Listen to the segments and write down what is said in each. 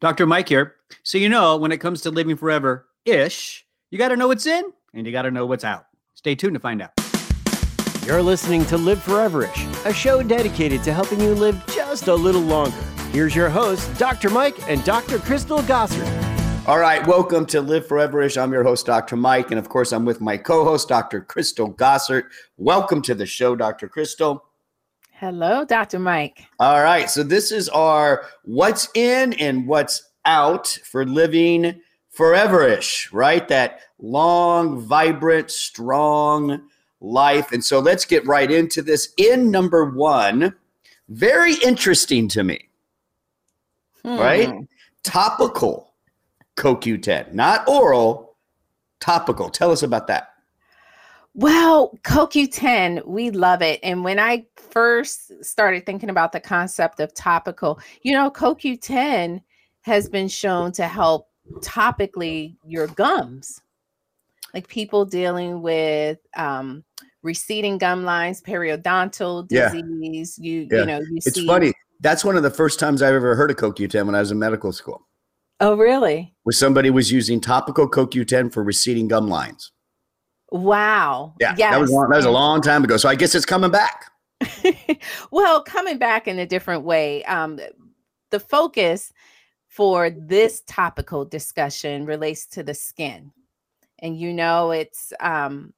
Dr. Mike here. So, you know, when it comes to living forever ish, you got to know what's in and you got to know what's out. Stay tuned to find out. You're listening to Live Foreverish, a show dedicated to helping you live just a little longer. Here's your hosts, Dr. Mike and Dr. Crystal Gossard. All right, welcome to Live Foreverish. I'm your host, Dr. Mike, and of course, I'm with my co-host, Dr. Crystal Gossard. Welcome to the show, Dr. Crystal. Hello, Dr. Mike. All right, so this is our what's in and what's out for living foreverish, right? That long, vibrant, strong life. And so let's get right into this. In number one, very interesting to me, Hmm. right? Topical CoQ10, not oral, topical. Tell us about that. Well, CoQ10, we love it. And when I first started thinking about the concept of topical, you know, CoQ10 has been shown to help topically your gums. Like people dealing with um, receding gum lines, periodontal Yeah. disease. You, Yeah. you know, you It's see. funny. That's one of the first times I've ever heard of CoQ10 when I was in medical school. Oh, really? Where somebody was using topical CoQ10 for receding gum lines. Wow. Yeah, that was long, that was a long time ago. So I guess it's coming back. well, coming back in a different way, um, the focus for this topical discussion relates to the skin. And you know, it's um,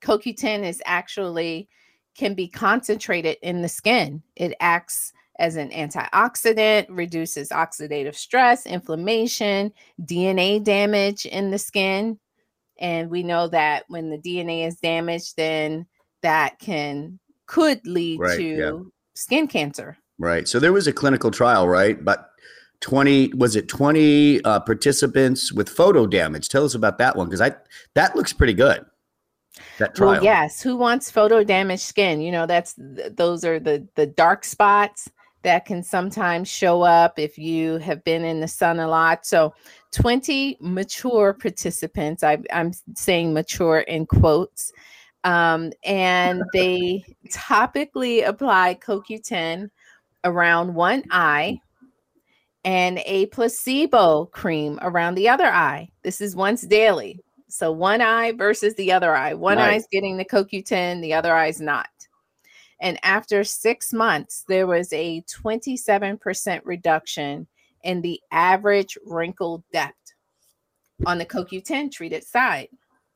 CoQ10 is actually can be concentrated in the skin. It acts as an antioxidant, reduces oxidative stress, inflammation, DNA damage in the skin. And we know that when the DNA is damaged, then that can could lead Right, to yeah. skin cancer. Right. So there was a clinical trial, right? But 20 was it 20 uh, participants with photo damage? Tell us about that one because I that looks pretty good. That trial. Well, yes. Who wants photo damaged skin? You know, that's th- those are the the dark spots that can sometimes show up if you have been in the sun a lot. So, 20 mature participants. I, I'm saying mature in quotes. Um, and they topically apply CoQ10 around one eye and a placebo cream around the other eye. This is once daily. So one eye versus the other eye. One Right. eye's getting the CoQ10, the other eye's not. And after six months, there was a 27% reduction in the average wrinkle depth on the CoQ10 treated side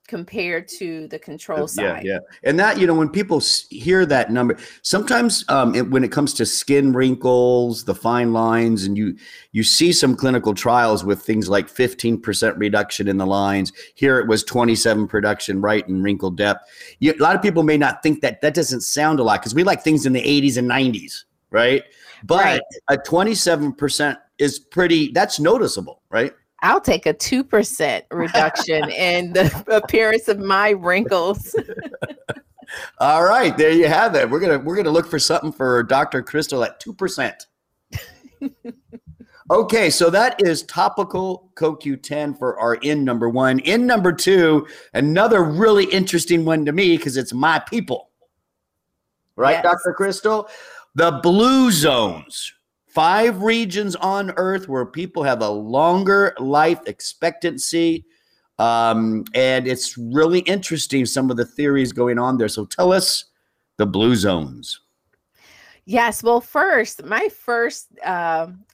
compared to the control side. yeah. yeah. And that, you know, when people hear that number, sometimes um, it, when it comes to skin wrinkles, the fine lines, and you you see some clinical trials with things like 15% reduction in the lines. Here it was 27 production right in wrinkle depth. You, a lot of people may not think that that doesn't sound a lot because we like things in the 80s and 90s, right? But Right. a 27% is pretty, that's noticeable, right? I'll take a 2% reduction in the appearance of my wrinkles. All right, there you have it. We're gonna we're gonna look for something for Dr. Crystal at two percent. okay, so that is topical CoQ10 for our in number one. In number two, another really interesting one to me because it's my people. Right, Yes. Dr. Crystal? The blue zones. Five regions on Earth where people have a longer life expectancy. Um, and it's really interesting some of the theories going on there. So tell us the blue zones. Yes. Well, first, my first um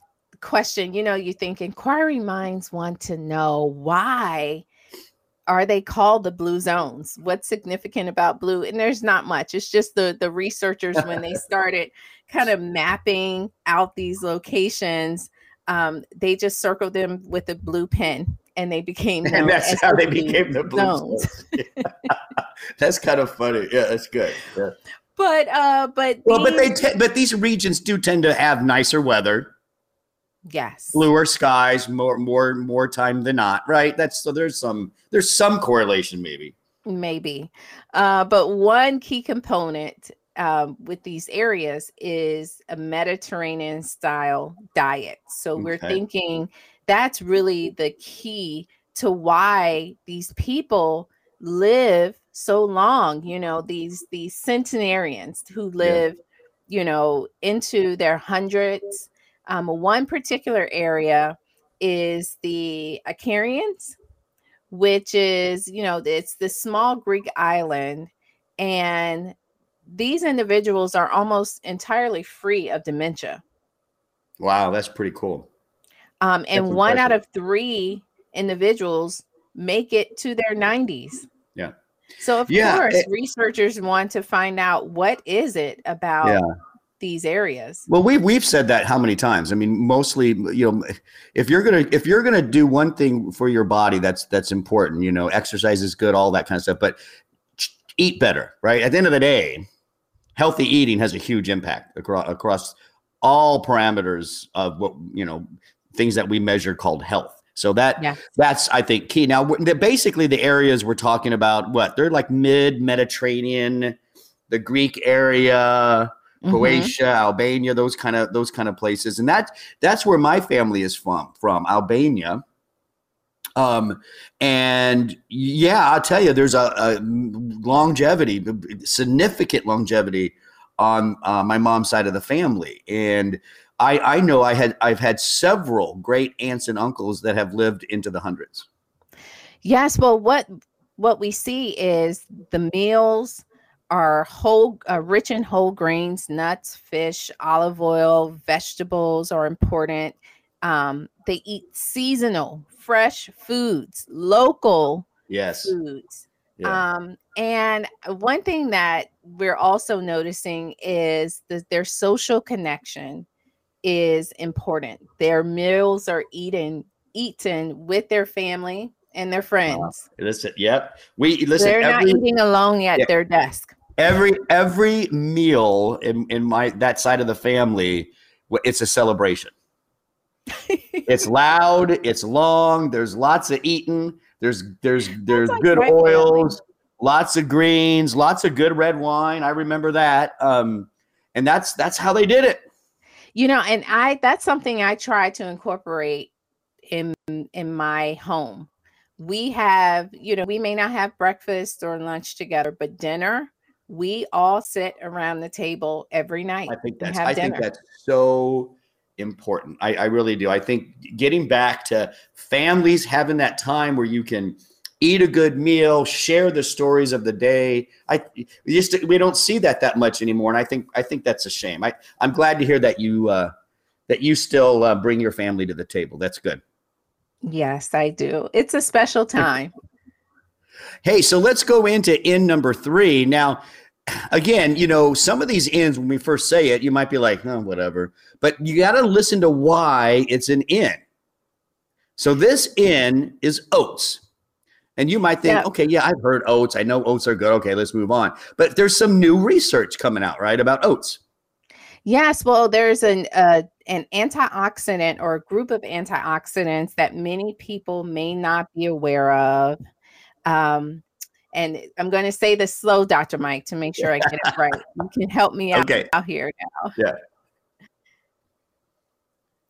question you know, you think inquiry minds want to know why are they called the blue zones? What's significant about blue? And there's not much. It's just the the researchers when they started kind of mapping out these locations, um, they just circled them with a blue pen and they became And that's how they became the blue zones. that's kind of funny. Yeah, that's good. Yeah. But uh, but Well, but they te- but these regions do tend to have nicer weather, yes, bluer skies, more more more time than not, right? That's so there's some there's some correlation maybe. maybe. Uh, but one key component um, with these areas is a Mediterranean style diet. So we're thinking that's really the key to why these people live so long. You know, these these centenarians who live, you know, into their hundreds. Um, one particular area is the Icarians, which is, you know, it's the small Greek island. And these individuals are almost entirely free of dementia. Wow, that's pretty cool. Um, and That's one out of three individuals make it to their 90s. Yeah. So of Yeah, course, it- researchers want to find out what is it about Yeah. These areas. Well, we've we've said that how many times? I mean, mostly, you know, if you're gonna if you're gonna do one thing for your body, that's that's important. You know, exercise is good, all that kind of stuff. But eat better, right? At the end of the day, healthy eating has a huge impact across across all parameters of what you know things that we measure called health. So that Yeah. that's I think key. Now, basically, the areas we're talking about, what they're like mid Mediterranean, the Greek area. Mhm. Croatia, Albania, those kind of those kind of places, and that that's where my family is from, from Albania. Um, and yeah, I'll tell you, there's a, a longevity, significant longevity on uh, my mom's side of the family, and I I know I had I've had several great aunts and uncles that have lived into the hundreds. Yes, well, what what we see is the meals are whole, uh, rich in whole grains, nuts, fish, olive oil, vegetables are important. Um, they eat seasonal, fresh foods, local Yes, foods. yeah, Um, and one thing that we're also noticing is that their social connection is important. Their meals are eaten eaten with their family and their friends. listen, yep. We listen. They're not every- eating alone at Yeah. their desk. Every every meal in, in my that side of the family it's a celebration. It's loud it's long there's lots of eating there's there's there's like good oils lots of greens lots of good red wine i remember that um and that's that's how they did it. You know, and I that's something I try to incorporate in in my home. We have, you know, we may not have breakfast or lunch together, but dinner, we all sit around the table every night. i think that's i think that's so important. I, I really do. I think getting back to families having that time where you can eat a good meal share the stories of the day. I we just we don't see that that much anymore and i think i think that's a shame. I i'm glad to hear that you uh that you still uh, bring your family to the table. That's good. Yes, I do. It's a special time. Hey, so let's go into in number three. Now, again, you know, some of these ins, when we first say it, you might be like, oh, whatever. But you got to listen to why it's an in. So this in is oats. And you might think, Yeah. okay, yeah, I've heard oats. I know oats are good. Okay, let's move on. But there's some new research coming out, right, about oats. Yes, well, there's an uh, an antioxidant or a group of antioxidants that many people may not be aware of. Um, and I'm going to say this slow, Dr. Mike, to make sure I get it right. You can help me out, Okay. out here now. Yeah.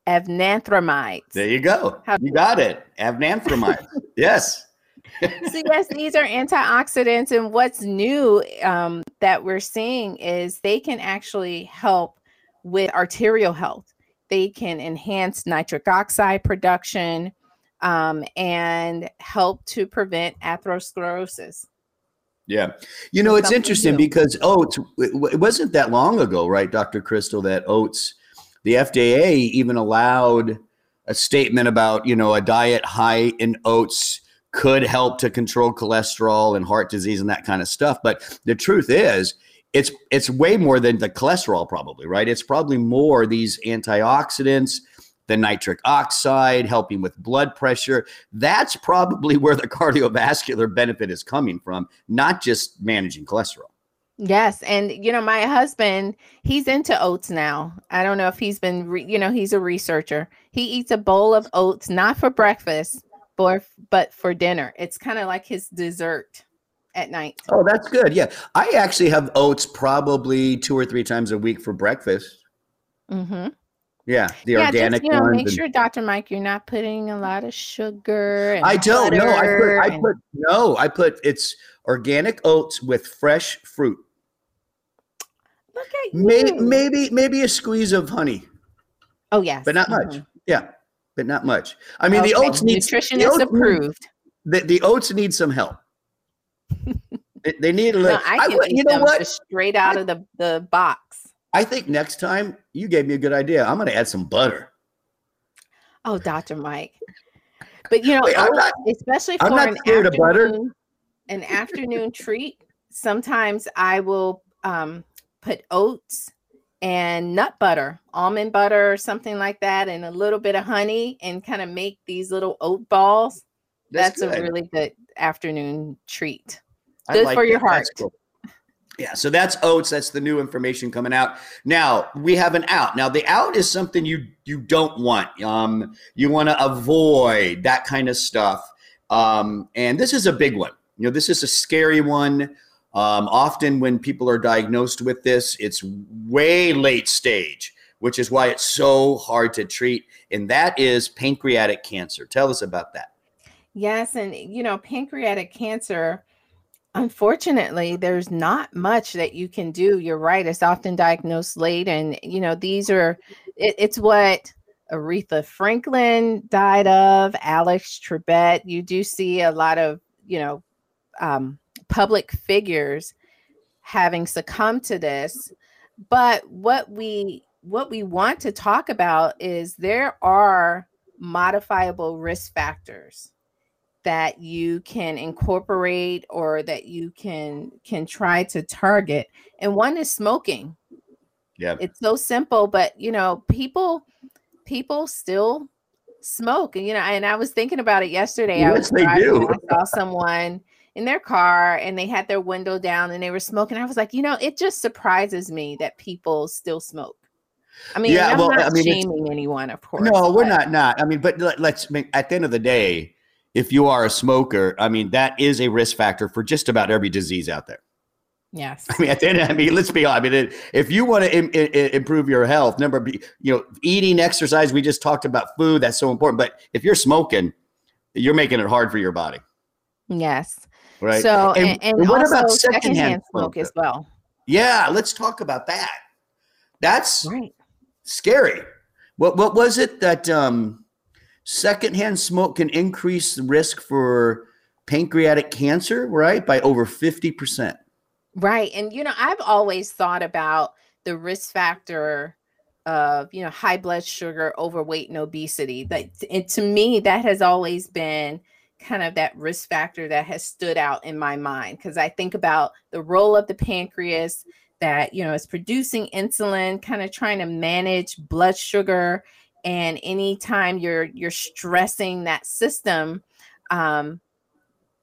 Avenanthramides. There you go. How- You got it. Avenanthramides. yes. so yes, these are antioxidants, and what's new um, that we're seeing is they can actually help with arterial health. They can enhance nitric oxide production um, and help to prevent atherosclerosis. Yeah. You know, it's interesting because oats, it it wasn't that long ago, right, Dr. Crystal, that oats, the FDA even allowed a statement about, you know, a diet high in oats could help to control cholesterol and heart disease and that kind of stuff. But the truth is, it's it's way more than the cholesterol, probably, right? It's probably more these antioxidants, the nitric oxide, helping with blood pressure. That's probably where the cardiovascular benefit is coming from, not just managing cholesterol. Yes, and you know my husband, he's into oats now. I don't know if he's been, re- you know, he's a researcher. He eats a bowl of oats not for breakfast, but but for dinner. It's kind of like his dessert at night. Oh, that's good. Yeah. I actually have oats probably two or three times a week for breakfast. Mm-hmm. Yeah. The yeah, organic just you know, make and- sure, Doctor Mike, you're not putting a lot of sugar. I don't know. I put, I and- put, no, I put, it's organic oats with fresh fruit. Look at Maybe, you. maybe, maybe a squeeze of honey. Oh yes, but not much. Mhm. Yeah, but not much. I mean, the Okay, oats need nutritionist the oats need- approved. the, the oats need some help. they, they need a No, little. I I can would- eat you know them what? straight out of the, the box. I think next time you gave me a good idea. I'm going to add some butter. Oh, Dr. Mike. But you know, Wait, not- especially for I'm not an scared of butter. afternoon, an afternoon treat, sometimes I will um, put oats and nut butter, almond butter, or something like that, and a little bit of honey, and kind of make these little oat balls. That's, a really good afternoon treat. Good for your That's heart. cool. Yeah, so that's oats. That's the new information coming out. Now we have an out. Now the out is something you you don't want. Um, you want to avoid that kind of stuff. Um, and this is a big one. You know, this is a scary one. Um, often when people are diagnosed with this, it's way late stage, which is why it's so hard to treat. And that is pancreatic cancer. Tell us about that. Yes, and you know, pancreatic cancer, unfortunately, there's not much that you can do. You're right, it's often diagnosed late, and you know, these are it, it's what Aretha Franklin died of, Alex Trebek. You do see a lot of, you know, um, public figures having succumbed to this. But what we what we want to talk about is there are modifiable risk factors that you can incorporate or that you can can try to target and one is smoking Yeah. it's so simple but you know people people still smoke and you know and i was thinking about it yesterday i was driving i saw someone in their car and they had their window down and they were smoking i was like you know it just surprises me that people still smoke i mean Yeah, i'm well, not I mean, shaming anyone of course No, we're but- not. Not. I mean, but let, let's make at the end of the day, if you are a smoker, I mean, that is a risk factor for just about every disease out there. yes I mean, at the end, I mean, let's be honest. I mean, it, if you want to Im- i- i- improve your health, number, be- you know, eating, exercise. We just talked about food. That's so important. But if you're smoking, you're making it hard for your body, yes right? So And- and, and, what about secondhand, secondhand smoke smoke? as well. yeah, let's talk about that. That's Right. scary. What what was it that um, secondhand smoke can increase the risk for pancreatic cancer, right, by over fifty percent? Right. And you know, I've always thought about the risk factor of, you know, high blood sugar, overweight, and obesity. That and to me, that has always been kind of that risk factor that has stood out in my mind because I think about the role of the pancreas that, you know, is producing insulin, kind of trying to manage blood sugar. And anytime you're you're stressing that system, um,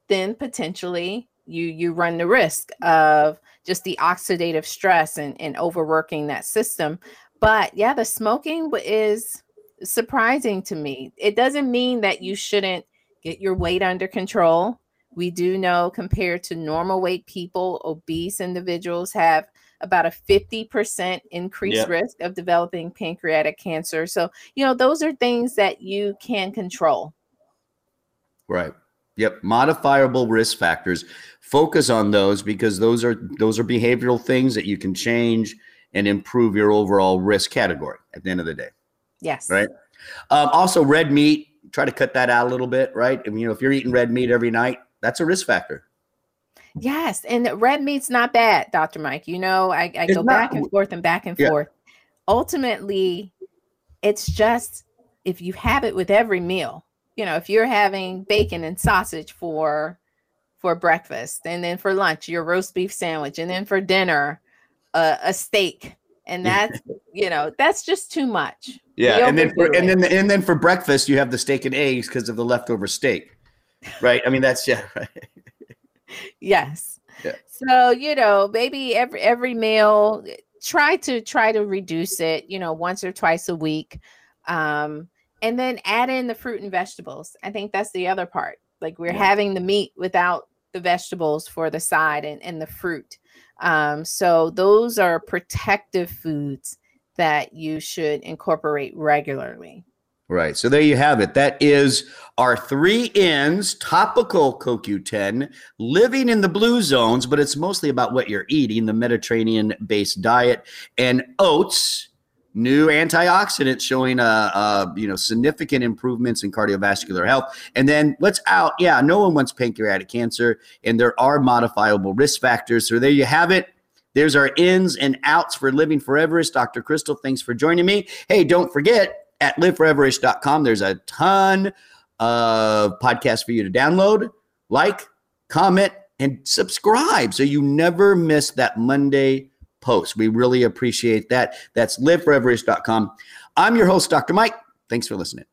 then potentially you you run the risk of just the oxidative stress and, and overworking that system. But yeah the smoking is surprising to me. It doesn't mean that you shouldn't get your weight under control. We do know compared to normal weight people obese individuals have about a 50% increased Yep. risk of developing pancreatic cancer so you know those are things that you can control Right. Yep. Modifiable risk factors. Focus on those because those are those are behavioral things that you can change and improve your overall risk category at the end of the day. yes Right. Um, also, red meat. Try to cut that out a little bit. Right. I mean, you know, if you're eating red meat every night, that's a risk factor. Yes, and red meat's not bad, Dr. Mike. You know, I, I go not. back and forth and back and Yeah. forth. Ultimately, it's just if you have it with every meal, you know, if you're having bacon and sausage for for breakfast, and then for lunch your roast beef sandwich, and then for dinner uh, a steak, and that's you know that's just too much. Yeah, and then for, and then and then for breakfast you have the steak and eggs because of the leftover steak, right? I mean that's yeah, right. yes. Yeah. so you know maybe every every meal eh, try to try to reduce it you know once or twice a week um and then add in the fruit and vegetables. I think that's the other part. Like we're Yeah. having the meat without the vegetables for the side and, and the fruit. Um so those are protective foods that you should incorporate regularly Right. So there you have it. That is our three ins topical CoQ10, living in the blue zones, but it's mostly about what you're eating, the Mediterranean based diet, and oats new antioxidants showing uh, uh you know significant improvements in cardiovascular health. And then let's out yeah no one wants pancreatic cancer and there are modifiable risk factors. So there you have it. There's our ins and outs for living forever. Is dr crystal. Thanks for joining me. Hey don't forget at liveforeverish.com there's a ton of podcasts for you to download like comment and subscribe so you never miss that monday post. We really appreciate that. That's liveforeverish.com. I'm your host, Dr. Mike. Thanks for listening.